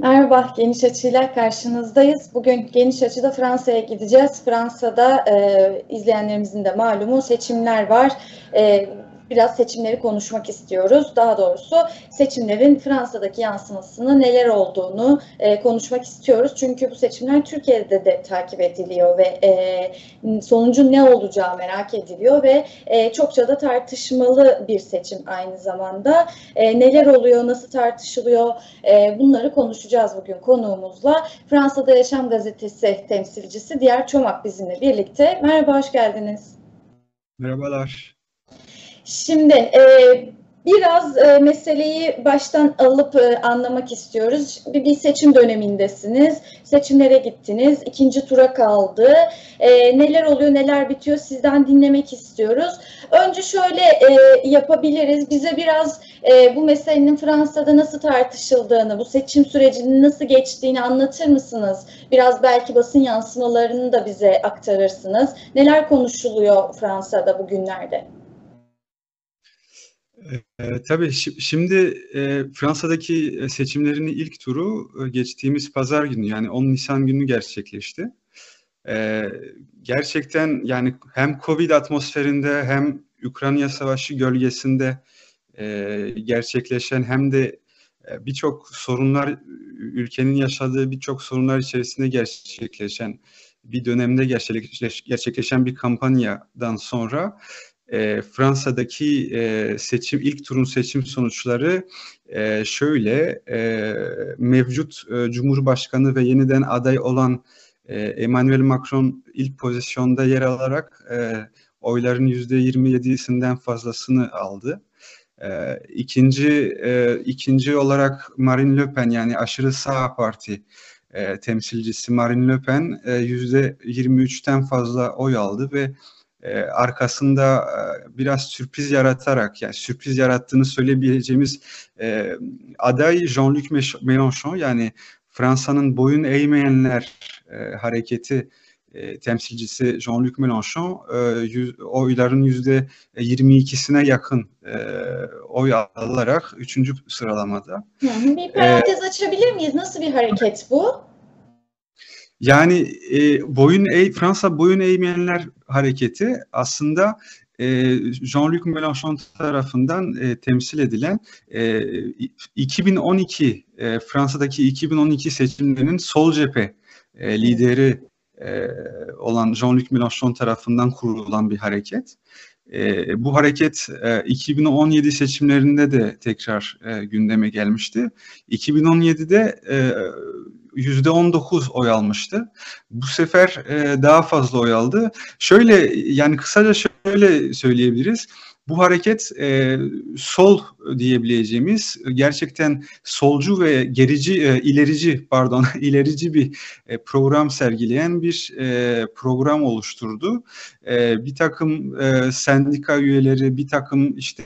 Merhaba, Geniş Açı'yla karşınızdayız. Bugün Geniş Açı'da Fransa'ya gideceğiz. Fransa'da e, izleyenlerimizin de malumu seçimler var. E, biraz seçimleri konuşmak istiyoruz. Daha doğrusu seçimlerin Fransa'daki yansımasını neler olduğunu e, konuşmak istiyoruz. Çünkü bu seçimler Türkiye'de de takip ediliyor ve e, sonucun ne olacağı merak ediliyor ve e, çokça da tartışmalı bir seçim aynı zamanda. E, neler oluyor, nasıl tartışılıyor e, bunları konuşacağız bugün konuğumuzla. Fransa'da Yaşam Gazetesi temsilcisi Diğer Çomak bizimle birlikte. Merhaba, hoş geldiniz. Merhabalar. Şimdi e, biraz e, meseleyi baştan alıp e, anlamak istiyoruz. Bir, bir seçim dönemindesiniz, seçimlere gittiniz, ikinci tura kaldı. E, neler oluyor, neler bitiyor sizden dinlemek istiyoruz. Önce şöyle e, yapabiliriz, bize biraz e, bu meselenin Fransa'da nasıl tartışıldığını, bu seçim sürecinin nasıl geçtiğini anlatır mısınız? Biraz belki basın yansımalarını da bize aktarırsınız. Neler konuşuluyor Fransa'da bugünlerde? E, tabii şimdi e, Fransa'daki seçimlerin ilk turu e, geçtiğimiz pazar günü yani 10 Nisan günü gerçekleşti. E, gerçekten yani hem Covid atmosferinde hem Ukrayna Savaşı gölgesinde e, gerçekleşen hem de e, birçok sorunlar ülkenin yaşadığı birçok sorunlar içerisinde gerçekleşen bir dönemde gerçekleşen bir kampanyadan sonra e, Fransa'daki e, seçim ilk turun seçim sonuçları e, şöyle e, mevcut e, Cumhurbaşkanı ve yeniden aday olan e, Emmanuel Macron ilk pozisyonda yer alarak e, oyların yüzde 27'sinden fazlasını aldı. E, ikinci e, ikinci olarak Marine Le Pen yani aşırı sağ parti e, temsilcisi Marine Le Pen e, yüzde 23'ten fazla oy aldı ve e, arkasında e, biraz sürpriz yaratarak yani sürpriz yarattığını söyleyebileceğimiz e, aday Jean-Luc Mélenchon yani Fransa'nın boyun eğmeyenler e, hareketi e, temsilcisi Jean-Luc Mélenchon e, yüz, oyların yüzde 22'sine yakın e, oy alarak üçüncü sıralamada. bir parantez ee, açabilir miyiz? Nasıl bir hareket bu? Yani e, boyun eğ, Fransa boyun eğmeyenler hareketi aslında e, Jean-Luc Mélenchon tarafından e, temsil edilen e, 2012 e, Fransa'daki 2012 seçimlerinin sol cephe e, lideri e, olan Jean-Luc Mélenchon tarafından kurulan bir hareket. E, bu hareket e, 2017 seçimlerinde de tekrar e, gündeme gelmişti. 2017'de e, %19 oy almıştı. Bu sefer e, daha fazla oy aldı. Şöyle yani kısaca şöyle söyleyebiliriz. Bu hareket e, sol diyebileceğimiz gerçekten solcu ve gerici e, ilerici pardon ilerici bir e, program sergileyen bir e, program oluşturdu. E, bir takım e, sendika üyeleri, bir takım işte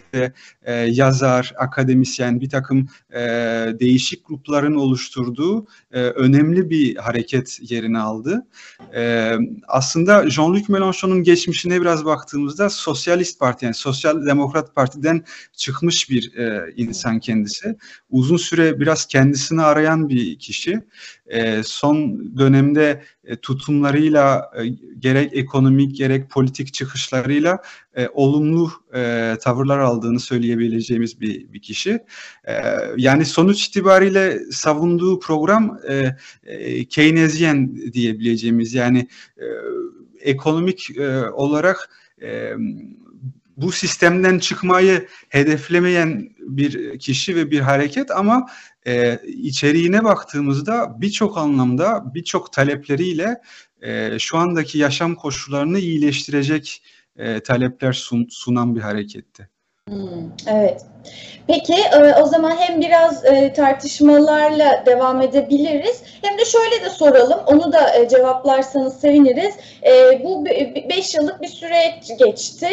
e, yazar, akademisyen, bir takım e, değişik grupların oluşturduğu e, önemli bir hareket yerini aldı. E, aslında Jean-Luc Mélenchon'un geçmişine biraz baktığımızda Sosyalist Parti yani Sosyal Demokrat Parti'den çıkmış bir e, insan kendisi. Uzun süre biraz kendisini arayan bir kişi. E, son dönemde e, tutumlarıyla e, gerek ekonomik gerek politik çıkışlarıyla e, olumlu e, tavırlar aldığını söyleyebileceğimiz bir, bir kişi. E, yani sonuç itibariyle savunduğu program e, e, Keynesyen diyebileceğimiz yani e, ekonomik e, olarak e, bu sistemden çıkmayı hedeflemeyen bir kişi ve bir hareket ama e, içeriğine baktığımızda birçok anlamda birçok talepleriyle e, şu andaki yaşam koşullarını iyileştirecek e, talepler sun, sunan bir hareketti. Hmm, evet. Peki e, o zaman hem biraz e, tartışmalarla devam edebiliriz hem de şöyle de soralım onu da e, cevaplarsanız seviniriz. Bu 5 yıllık bir süreç geçti.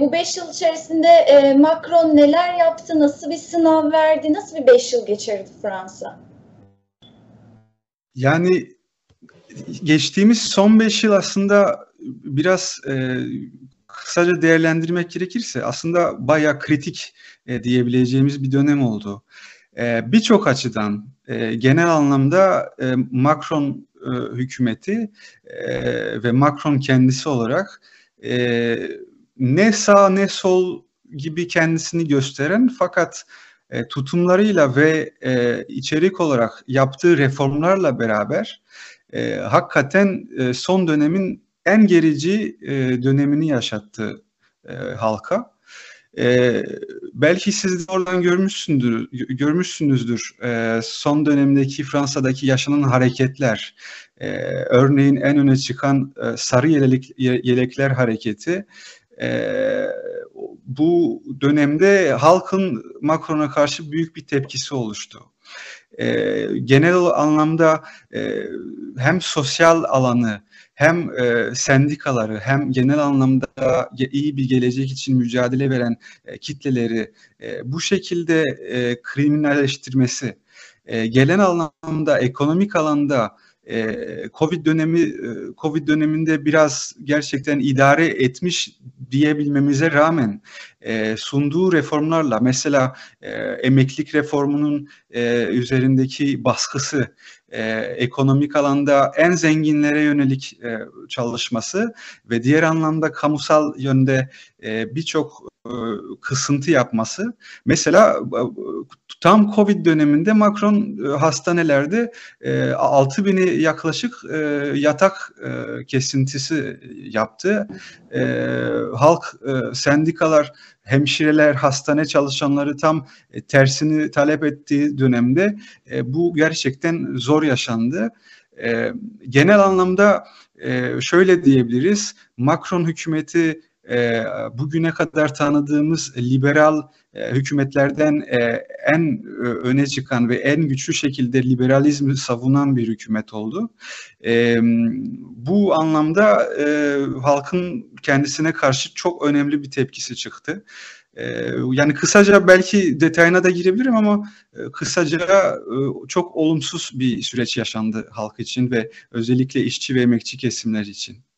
Bu 5 yıl içerisinde Macron neler yaptı, nasıl bir sınav verdi, nasıl bir 5 yıl geçirdi Fransa? Yani geçtiğimiz son 5 yıl aslında biraz kısaca değerlendirmek gerekirse aslında bayağı kritik e, diyebileceğimiz bir dönem oldu. E, Birçok açıdan e, genel anlamda e, Macron e, hükümeti e, ve Macron kendisi olarak e, ne sağ ne sol gibi kendisini gösteren fakat e, tutumlarıyla ve e, içerik olarak yaptığı reformlarla beraber e, hakikaten e, son dönemin en gerici e, dönemini yaşattı e, halka. E, belki siz de oradan görmüşsündür, görmüşsünüzdür e, son dönemdeki Fransa'daki yaşanan hareketler. E, örneğin en öne çıkan e, sarı yelek, yelekler hareketi. E, bu dönemde halkın Macron'a karşı büyük bir tepkisi oluştu. E, genel anlamda e, hem sosyal alanı hem e, sendikaları hem genel anlamda iyi bir gelecek için mücadele veren e, kitleleri e, bu şekilde e, kriminalleştirmesi, e, gelen anlamda ekonomik alanda e, Covid dönemi e, Covid döneminde biraz gerçekten idare etmiş diyebilmemize rağmen e, sunduğu reformlarla mesela e, emeklilik reformunun e, üzerindeki baskısı, e, ekonomik alanda en zenginlere yönelik e, çalışması ve diğer anlamda kamusal yönde e, birçok e, kısıntı yapması. Mesela e, tam Covid döneminde Macron e, hastanelerde e, 6 bini yaklaşık yatak kesintisi yaptı. Halk, sendikalar, hemşireler, hastane çalışanları tam tersini talep ettiği dönemde bu gerçekten zor yaşandı. Genel anlamda şöyle diyebiliriz, Macron hükümeti e, bugüne kadar tanıdığımız liberal e, hükümetlerden e, en e, öne çıkan ve en güçlü şekilde liberalizmi savunan bir hükümet oldu. E, bu anlamda halkın kendisine karşı çok önemli bir tepkisi çıktı. E, yani kısaca belki detayına da girebilirim ama kısaca çok olumsuz bir süreç yaşandı halk için ve özellikle işçi ve emekçi kesimler için.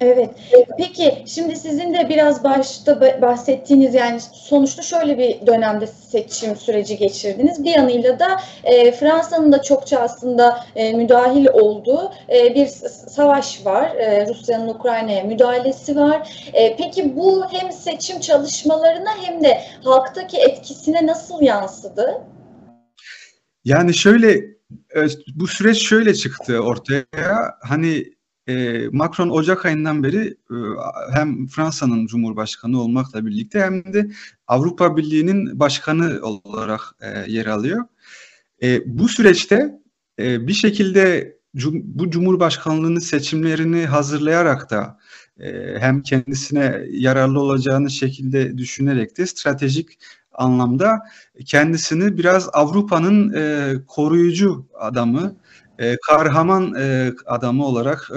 Evet. Peki şimdi sizin de biraz başta bahsettiğiniz yani sonuçta şöyle bir dönemde seçim süreci geçirdiniz. Bir yanıyla da e, Fransa'nın da çokça aslında e, müdahil olduğu e, bir savaş var. E, Rusya'nın Ukrayna'ya müdahalesi var. E, peki bu hem seçim çalışmalarına hem de halktaki etkisine nasıl yansıdı? Yani şöyle e, bu süreç şöyle çıktı ortaya. Hani e, Macron Ocak ayından beri e, hem Fransa'nın Cumhurbaşkanı olmakla birlikte hem de Avrupa Birliği'nin başkanı olarak e, yer alıyor. E, bu süreçte bir şekilde bu Cumhurbaşkanlığının seçimlerini hazırlayarak da hem kendisine yararlı olacağını şekilde düşünerek de stratejik anlamda kendisini biraz Avrupa'nın koruyucu adamı, e, kahraman e, adamı olarak e,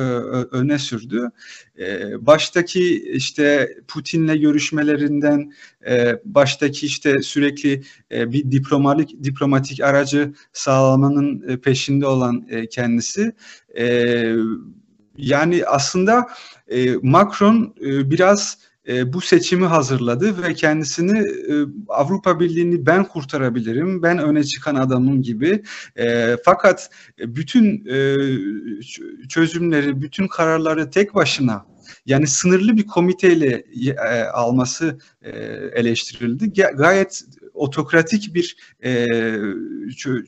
öne sürdü. E, baştaki işte Putin'le görüşmelerinden, baştaki işte sürekli bir diplomatik diplomatik aracı sağlamanın peşinde olan kendisi. Yani aslında Macron biraz e, bu seçimi hazırladı ve kendisini e, Avrupa Birliği'ni ben kurtarabilirim, ben öne çıkan adamım gibi. E, fakat bütün çözümleri, bütün kararları tek başına yani sınırlı bir komiteyle alması eleştirildi. Gayet otokratik bir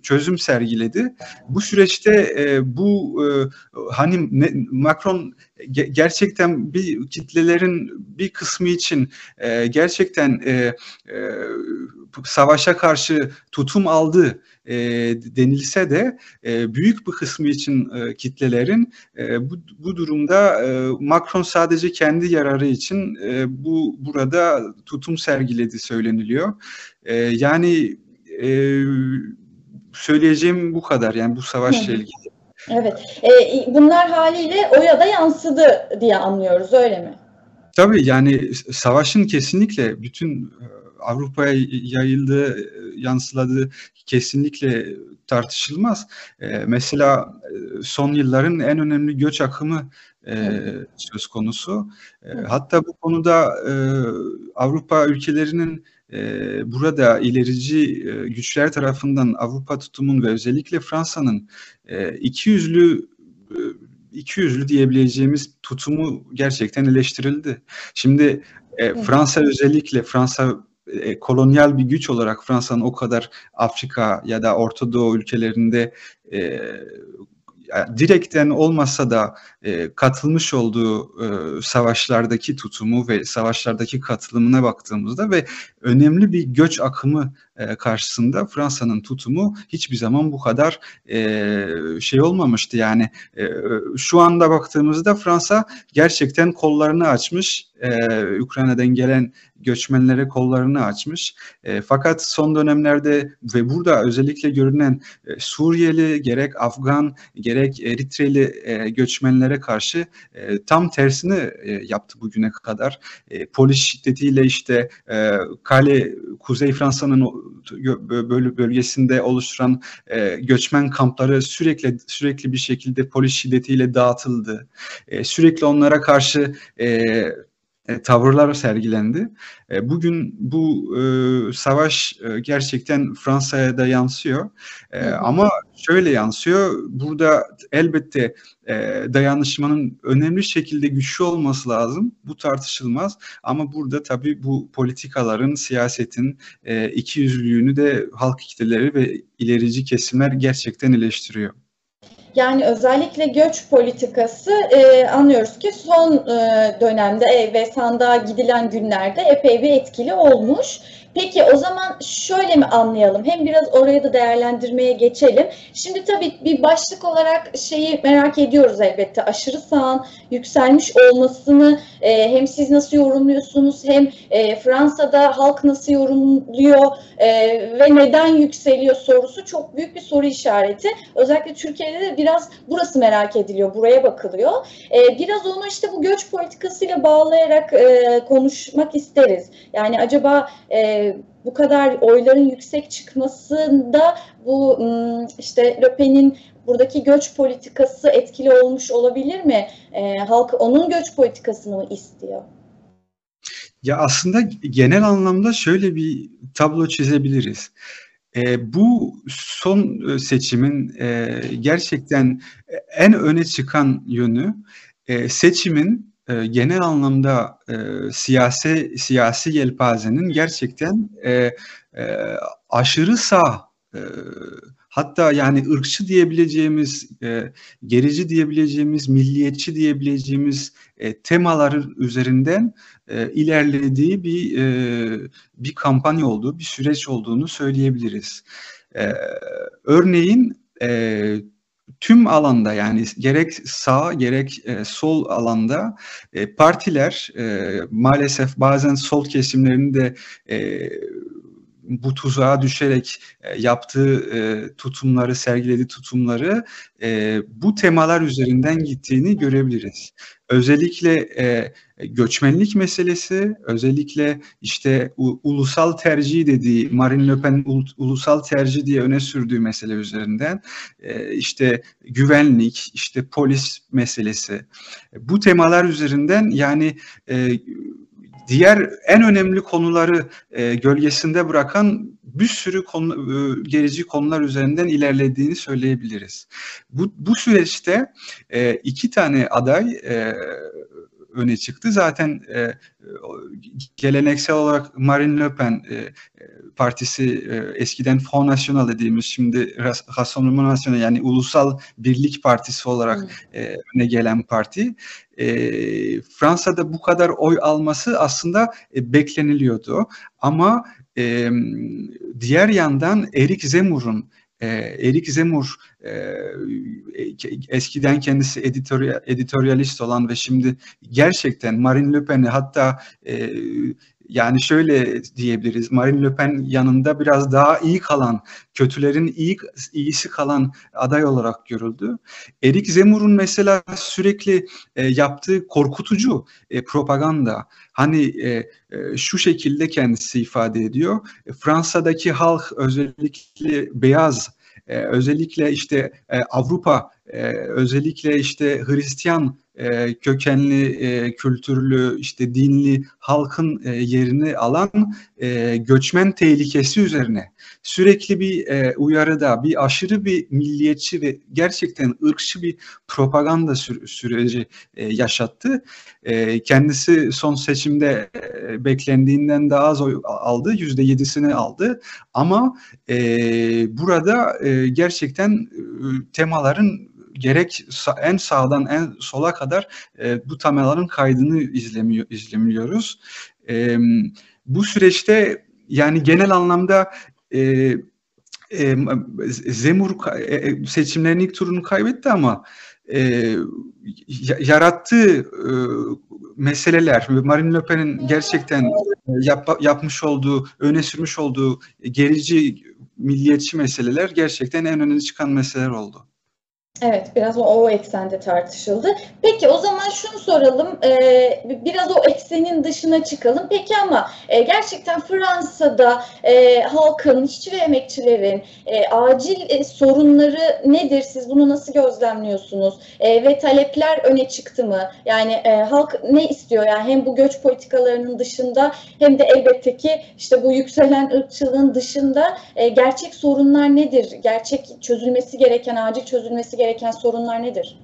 çözüm sergiledi. Bu süreçte bu hani Macron ge, gerçekten bir kitlelerin bir kısmı için e, gerçekten e, e, savaşa karşı tutum aldı e, denilse de e, büyük bir kısmı için e, kitlelerin e, bu, bu durumda e, Macron sadece kendi yararı için e, bu burada tutum sergiledi söyleniliyor. E, yani e, söyleyeceğim bu kadar yani bu savaşla ilgili. Evet. E, bunlar haliyle oya da yansıdı diye anlıyoruz öyle mi? Tabii yani savaşın kesinlikle bütün Avrupa'ya yayıldığı, yansıladığı kesinlikle tartışılmaz. E, mesela son yılların en önemli göç akımı e, söz konusu. E, hatta bu konuda e, Avrupa ülkelerinin e, burada ilerici e, güçler tarafından Avrupa tutumun ve özellikle Fransa'nın e, iki yüzlü e, iki yüzlü diyebileceğimiz tutumu gerçekten eleştirildi. Şimdi e, Fransa özellikle Fransa e, kolonyal bir güç olarak Fransa'nın o kadar Afrika ya da Orta Doğu ülkelerinde e, direkten olmasa da e, katılmış olduğu e, savaşlardaki tutumu ve savaşlardaki katılımına baktığımızda ve önemli bir göç akımı e, karşısında Fransa'nın tutumu hiçbir zaman bu kadar e, şey olmamıştı. Yani e, şu anda baktığımızda Fransa gerçekten kollarını açmış, Ukrayna'dan gelen göçmenlere kollarını açmış. Fakat son dönemlerde ve burada özellikle görünen Suriyeli, gerek Afgan, gerek Eritreli göçmenlere karşı tam tersini yaptı bugüne kadar. Polis şiddetiyle işte Kale, Kuzey Fransa'nın bölgesinde oluşturan e, göçmen kampları sürekli sürekli bir şekilde polis şiddetiyle dağıtıldı. E, sürekli onlara karşı e, e, tavırlar sergilendi. E, bugün bu e, savaş e, gerçekten Fransa'ya da yansıyor. E, hı hı. Ama şöyle yansıyor. Burada elbette e, dayanışmanın önemli şekilde güçlü olması lazım. Bu tartışılmaz. Ama burada tabii bu politikaların, siyasetin e, ikiyüzlülüğünü de halk kitleleri ve ilerici kesimler gerçekten eleştiriyor. Yani özellikle göç politikası e, anlıyoruz ki son e, dönemde e, ve sandığa gidilen günlerde epey bir etkili olmuş. Peki o zaman şöyle mi anlayalım? Hem biraz oraya da değerlendirmeye geçelim. Şimdi tabii bir başlık olarak şeyi merak ediyoruz elbette. Aşırı sağın yükselmiş olmasını e, hem siz nasıl yorumluyorsunuz hem e, Fransa'da halk nasıl yorumluyor e, ve neden yükseliyor sorusu çok büyük bir soru işareti. Özellikle Türkiye'de de biraz burası merak ediliyor, buraya bakılıyor. E, biraz onu işte bu göç politikasıyla bağlayarak e, konuşmak isteriz. Yani acaba e, bu kadar oyların yüksek çıkmasında bu işte Le Pen'in buradaki göç politikası etkili olmuş olabilir mi? E, halk onun göç politikasını mı istiyor? Ya aslında genel anlamda şöyle bir tablo çizebiliriz. E, bu son seçimin e, gerçekten en öne çıkan yönü e, seçimin e, genel anlamda e, siyasi siyasi yelpazenin gerçekten e, e, aşırı sağ e, hatta yani ırkçı diyebileceğimiz, e, gerici diyebileceğimiz, milliyetçi diyebileceğimiz e, temaların üzerinden e, ilerlediği bir e, bir kampanya olduğu, bir süreç olduğunu söyleyebiliriz. E, örneğin e, tüm alanda yani gerek sağ gerek e, sol alanda e, partiler e, maalesef bazen sol kesimlerini de e, bu tuzağa düşerek e, yaptığı e, tutumları, sergilediği tutumları e, bu temalar üzerinden gittiğini görebiliriz. Özellikle göçmenlik meselesi, özellikle işte ulusal tercih dediği, Marine Le Pen ul, ulusal tercih diye öne sürdüğü mesele üzerinden işte güvenlik, işte polis meselesi, bu temalar üzerinden yani diğer en önemli konuları e, gölgesinde bırakan bir sürü konu, e, gerici konular üzerinden ilerlediğini söyleyebiliriz. Bu, bu süreçte e, iki tane aday e, öne çıktı. Zaten e, geleneksel olarak Marine Le Pen e, partisi e, eskiden Front National dediğimiz şimdi Rassemblement National yani Ulusal Birlik Partisi olarak hmm. e, öne gelen parti. E, Fransa'da bu kadar oy alması aslında e, bekleniliyordu. Ama e, diğer yandan Erik Zemmour'un e, Erik Zemmour e, eskiden kendisi editoryal, editoryalist olan ve şimdi gerçekten Marine Le Pen'i hatta e, yani şöyle diyebiliriz. Marine Le Pen yanında biraz daha iyi kalan, kötülerin iyi iyisi kalan aday olarak görüldü. Erik Zemmour'un mesela sürekli e, yaptığı korkutucu e, propaganda hani e, e, şu şekilde kendisi ifade ediyor. E, Fransa'daki halk özellikle beyaz e, özellikle işte e, Avrupa e, özellikle işte Hristiyan e, kökenli, e, kültürlü, işte dinli halkın e, yerini alan göçmen tehlikesi üzerine sürekli bir uyarıda, bir aşırı bir milliyetçi ve gerçekten ırkçı bir propaganda sü süreci yaşattı. Kendisi son seçimde e, beklendiğinden daha az oy aldı, yüzde yedisini aldı. Ama burada gerçekten temaların gerek en sağdan en sola kadar e, bu temaların kaydını izlemiyor, izlemiyoruz. E, bu süreçte yani genel anlamda e, e, Zemur e, e, seçimlerin ilk turunu kaybetti ama e, yarattığı e, meseleler, Marine Le Pen'in gerçekten yap, yapmış olduğu, öne sürmüş olduğu gerici, milliyetçi meseleler gerçekten en öne çıkan meseleler oldu. Evet, biraz o, o eksende tartışıldı. Peki o zaman şunu soralım, e, biraz o eksenin dışına çıkalım. Peki ama e, gerçekten Fransa'da e, halkın, işçi ve emekçilerin e, acil e, sorunları nedir? Siz bunu nasıl gözlemliyorsunuz? E, ve talepler öne çıktı mı? Yani e, halk ne istiyor? Yani hem bu göç politikalarının dışında hem de elbette ki işte bu yükselen ırkçılığın dışında e, gerçek sorunlar nedir? Gerçek çözülmesi gereken, acil çözülmesi gereken gereken sorunlar nedir?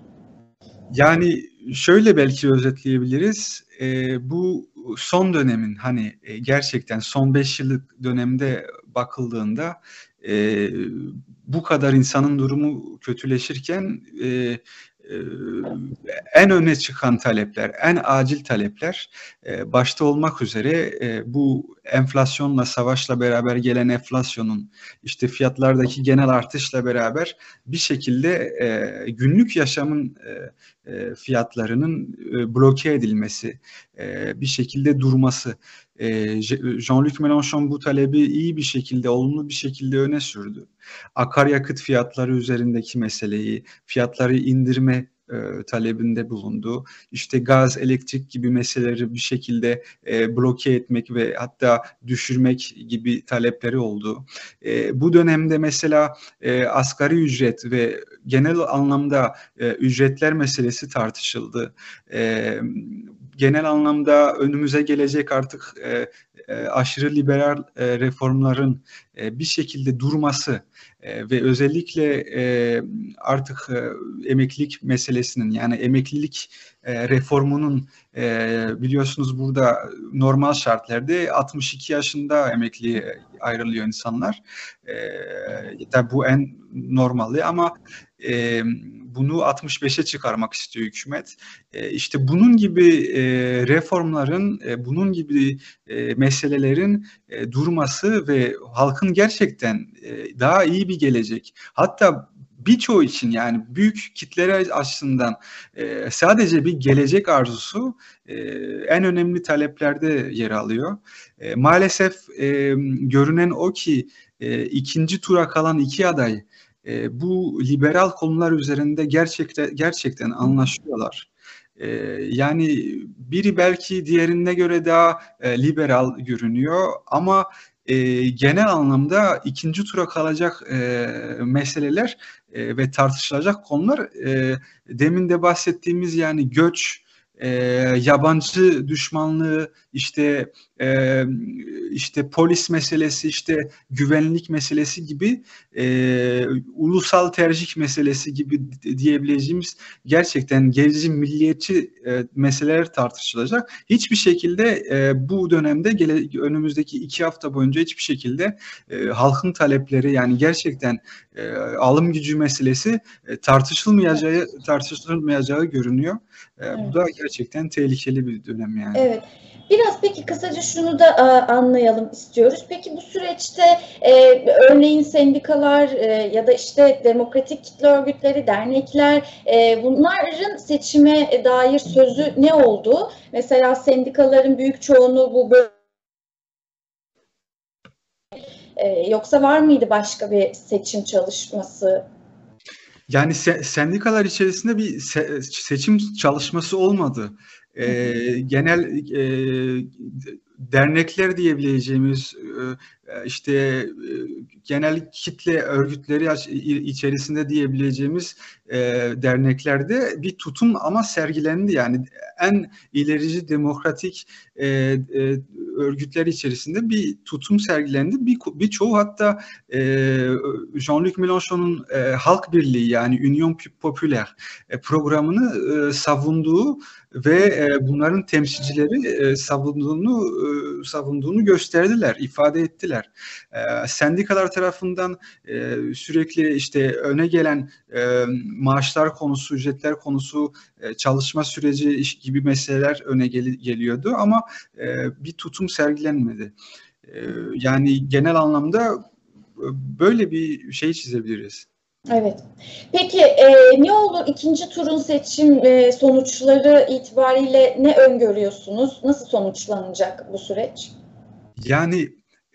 Yani şöyle belki özetleyebiliriz. E, bu son dönemin hani e, gerçekten son 5 yıllık dönemde bakıldığında e, bu kadar insanın durumu kötüleşirken e, en öne çıkan talepler, en acil talepler başta olmak üzere bu enflasyonla, savaşla beraber gelen enflasyonun, işte fiyatlardaki genel artışla beraber bir şekilde günlük yaşamın fiyatlarının bloke edilmesi, bir şekilde durması. Jean-Luc Mélenchon bu talebi iyi bir şekilde, olumlu bir şekilde öne sürdü. Akaryakıt fiyatları üzerindeki meseleyi, fiyatları indirme e, talebinde bulundu. İşte gaz, elektrik gibi meseleleri bir şekilde e, bloke etmek ve hatta düşürmek gibi talepleri oldu. E, bu dönemde mesela e, asgari ücret ve genel anlamda e, ücretler meselesi tartışıldı. E, genel anlamda önümüze gelecek artık e, e, aşırı liberal e, reformların e, bir şekilde durması ve özellikle artık emeklilik meselesinin yani emeklilik reformunun biliyorsunuz burada normal şartlarda 62 yaşında emekli ayrılıyor insanlar. E, tabi bu en normali ama bunu 65'e çıkarmak istiyor hükümet. E, işte bunun gibi reformların, bunun gibi e, meselelerin e, durması ve halkın gerçekten e, daha iyi bir gelecek. Hatta birçoğu için yani büyük kitlere açısından e, sadece bir gelecek arzusu e, en önemli taleplerde yer alıyor. E, maalesef e, görünen o ki e, ikinci tura kalan iki aday e, bu liberal konular üzerinde gerçekten gerçekten anlaşıyorlar. E, yani biri belki diğerine göre daha e, liberal görünüyor ama e, genel anlamda ikinci tura kalacak e, meseleler ve tartışılacak konular demin de bahsettiğimiz yani göç, yabancı düşmanlığı, işte e, işte polis meselesi, işte güvenlik meselesi gibi e, ulusal tercih meselesi gibi diyebileceğimiz gerçekten gerici milliyetçi e, meseleler tartışılacak. Hiçbir şekilde e, bu dönemde gele, önümüzdeki iki hafta boyunca hiçbir şekilde e, halkın talepleri yani gerçekten e, alım gücü meselesi e, tartışılmayacağı tartışılmayacağı görünüyor. E, evet. Bu da gerçekten tehlikeli bir dönem yani. Evet. Biraz peki kısaca şunu da a, anlayalım istiyoruz. Peki bu süreçte e, örneğin sendikalar e, ya da işte demokratik kitle örgütleri, dernekler e, bunların seçime dair sözü ne oldu? Mesela sendikaların büyük çoğunluğu bu e, yoksa var mıydı başka bir seçim çalışması? Yani se sendikalar içerisinde bir se seçim çalışması olmadı e, genel e, dernekler diyebileceğimiz e, işte genel kitle örgütleri içerisinde diyebileceğimiz derneklerde bir tutum ama sergilendi yani en ilerici demokratik örgütler içerisinde bir tutum sergilendi. Bir birçoğu hatta Jean-Luc Mélenchon'un Halk Birliği yani Union Populaire programını savunduğu ve e, bunların temsilcileri e, savunduğunu e, savunduğunu gösterdiler, ifade ettiler. E, sendikalar tarafından e, sürekli işte öne gelen e, maaşlar konusu, ücretler konusu, e, çalışma süreci iş gibi meseleler öne gel geliyordu ama e, bir tutum sergilenmedi. E, yani genel anlamda e, böyle bir şey çizebiliriz. Evet. Peki e, ne olur ikinci turun seçim e, sonuçları itibariyle ne öngörüyorsunuz? Nasıl sonuçlanacak bu süreç? Yani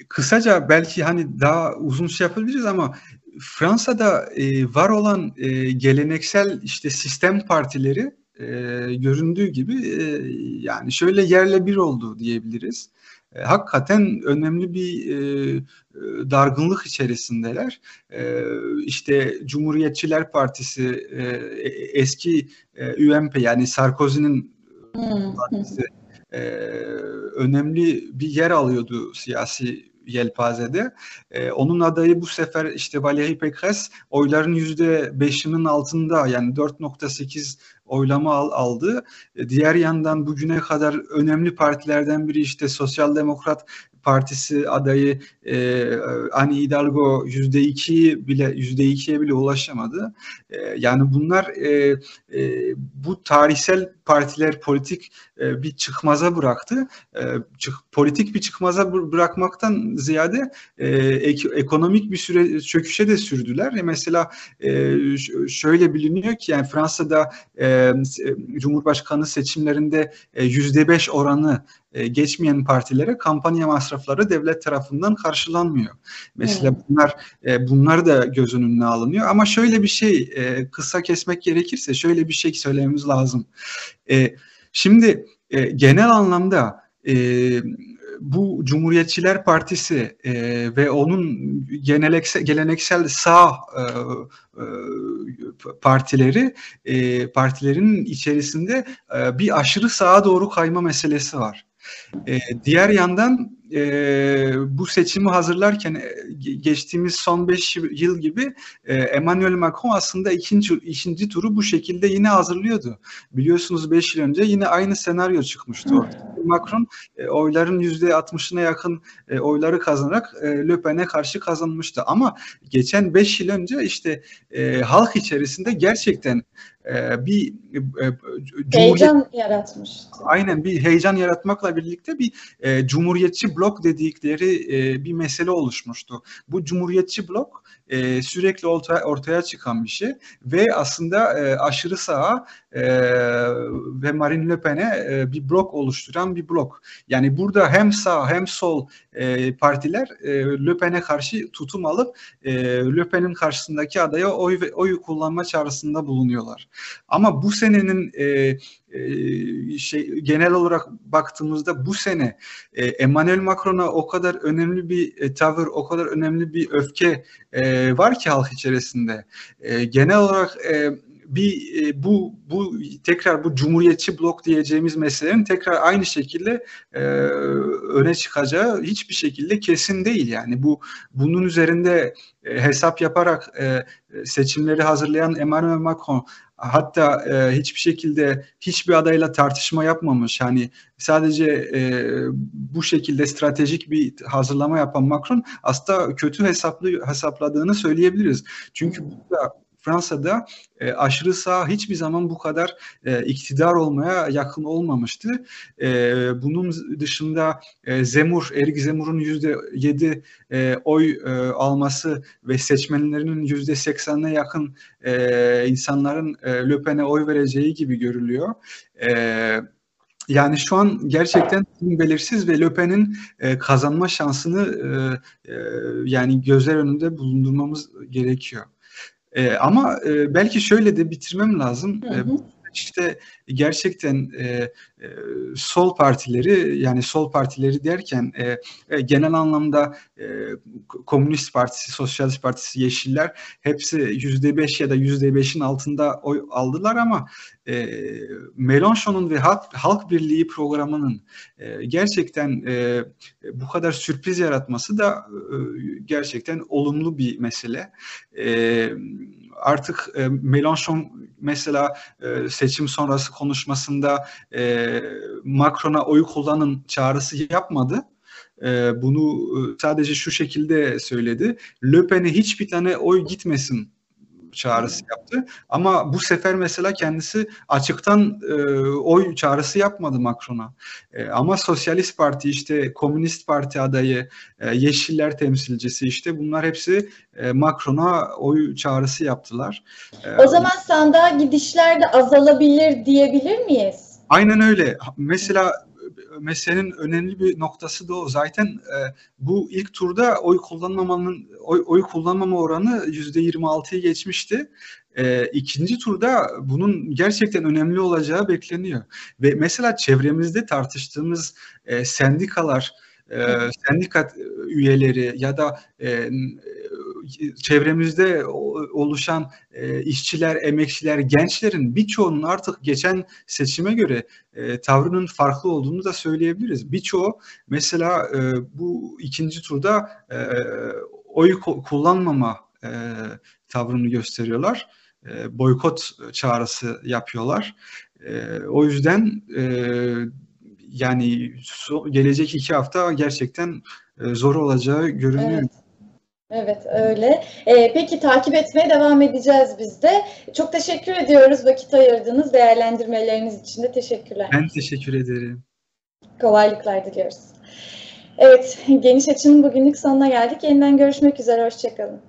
kısaca belki hani daha uzun şey yapabiliriz ama Fransa'da e, var olan e, geleneksel işte sistem partileri e, göründüğü gibi e, yani şöyle yerle bir oldu diyebiliriz. E, hakikaten önemli bir e, e, dargınlık içerisindeler. E, işte Cumhuriyetçiler Partisi e, eski e, UMP yani Sarkozy'nin partisi e, önemli bir yer alıyordu siyasi yelpazede. E, onun adayı bu sefer işte Valérie Pécresse oyların yüzde beşinin altında yani 4.8 oylama al, aldı. E, diğer yandan bugüne kadar önemli partilerden biri işte Sosyal Demokrat Partisi adayı e, Ani Hidalgo yüzde iki bile yüzde ikiye bile ulaşamadı. E, yani bunlar e, e, bu tarihsel partiler politik e, bir çıkmaza bıraktı. E, çık, politik bir çıkmaza bırakmaktan ziyade e, ek, ekonomik bir süre çöküşe de sürdüler. E, mesela e, şöyle biliniyor ki yani Fransa'da e, Cumhurbaşkanı seçimlerinde yüzde beş oranı e, geçmeyen partilere kampanya masrafları devlet tarafından karşılanmıyor. Mesela evet. bunlar e, bunlar da göz önüne alınıyor ama şöyle bir şey e, kısa kesmek gerekirse şöyle bir şey söylememiz lazım. E, şimdi e, genel anlamda e, bu Cumhuriyetçiler Partisi e, ve onun geleneksel, geleneksel sağ e, e, partileri e, partilerin içerisinde e, bir aşırı sağa doğru kayma meselesi var. E, diğer yandan e, bu seçimi hazırlarken e, geçtiğimiz son 5 yıl gibi e, Emmanuel Macron aslında ikinci, ikinci turu bu şekilde yine hazırlıyordu. Biliyorsunuz 5 yıl önce yine aynı senaryo çıkmıştı. Macron e, oyların %60'ına yakın e, oyları kazanarak e, Le Pen'e karşı kazanmıştı. Ama geçen 5 yıl önce işte e, halk içerisinde gerçekten e, bir e, heyecan yaratmıştı. Aynen bir heyecan yaratmakla birlikte bir e, cumhuriyetçi blok dedikleri e, bir mesele oluşmuştu. Bu cumhuriyetçi blok e, sürekli ortaya, ortaya çıkan bir şey ve aslında e, aşırı sağa e, ve Marine Le Pen'e e, bir blok oluşturan bir blok. Yani burada hem sağ hem sol e, partiler e, Le Pen'e karşı tutum alıp e, Le Pen'in karşısındaki adaya oy oy kullanma çağrısında bulunuyorlar. Ama bu senenin e, e, şey genel olarak baktığımızda bu sene e, Emmanuel Macron'a o kadar önemli bir e, tavır, o kadar önemli bir öfke e, var ki halk içerisinde. E, genel olarak e, bir e, bu bu tekrar bu cumhuriyetçi blok diyeceğimiz meselelerin tekrar aynı şekilde e, öne çıkacağı hiçbir şekilde kesin değil yani bu bunun üzerinde e, hesap yaparak e, seçimleri hazırlayan Emmanuel Macron hatta e, hiçbir şekilde hiçbir adayla tartışma yapmamış. Hani sadece e, bu şekilde stratejik bir hazırlama yapan Macron aslında kötü hesaplı hesapladığını söyleyebiliriz. Çünkü burada Fransa'da e, aşırı sağ hiçbir zaman bu kadar e, iktidar olmaya yakın olmamıştı. E, bunun dışında e, Zemur, Erik Zemur'un yüzde yedi e, oy e, alması ve seçmenlerinin yüzde seksenine yakın e, insanların e, Le Pen'e oy vereceği gibi görülüyor. Evet. Yani şu an gerçekten belirsiz ve Le Pen'in e, kazanma şansını e, e, yani gözler önünde bulundurmamız gerekiyor. E, ama e, belki şöyle de bitirmem lazım. Hı hı. İşte gerçekten e, e, sol partileri yani sol partileri derken e, e, genel anlamda e, Komünist Partisi, Sosyalist Partisi, Yeşiller hepsi yüzde beş ya da yüzde beşin altında oy aldılar ama e, Mélenchon'un ve Halk, Halk Birliği programının e, gerçekten e, bu kadar sürpriz yaratması da e, gerçekten olumlu bir mesele. E, artık e, Mélenchon mesela e, seçim sonrası konuşmasında e, Macron'a oy kullanın çağrısı yapmadı. E, bunu sadece şu şekilde söyledi. Le Pen'e hiçbir tane oy gitmesin çağrısı yaptı. Ama bu sefer mesela kendisi açıktan e, oy çağrısı yapmadı Macron'a. E, ama Sosyalist Parti işte Komünist Parti adayı, e, Yeşiller temsilcisi işte bunlar hepsi e, Macron'a oy çağrısı yaptılar. E, o zaman sandığa gidişler de azalabilir diyebilir miyiz? Aynen öyle. Mesela meselenin önemli bir noktası da o. Zaten e, bu ilk turda oy kullanmamanın oy, oy kullanmama oranı yüzde 26'yı geçmişti. E, ikinci turda bunun gerçekten önemli olacağı bekleniyor. Ve mesela çevremizde tartıştığımız e, sendikalar, e, sendika üyeleri ya da e, çevremizde oluşan e, işçiler, emekçiler, gençlerin birçoğunun artık geçen seçime göre e, tavrının farklı olduğunu da söyleyebiliriz. Birçoğu mesela e, bu ikinci turda oy kullanmama tavrını gösteriyorlar. Boykot çağrısı yapıyorlar. O yüzden yani gelecek iki hafta gerçekten zor olacağı görünüyor. Evet. Evet öyle. Ee, peki takip etmeye devam edeceğiz biz de. Çok teşekkür ediyoruz vakit ayırdığınız değerlendirmeleriniz için de teşekkürler. Ben teşekkür ederim. Kolaylıklar diliyoruz. Evet, Geniş Açı'nın bugünlük sonuna geldik. Yeniden görüşmek üzere, hoşçakalın.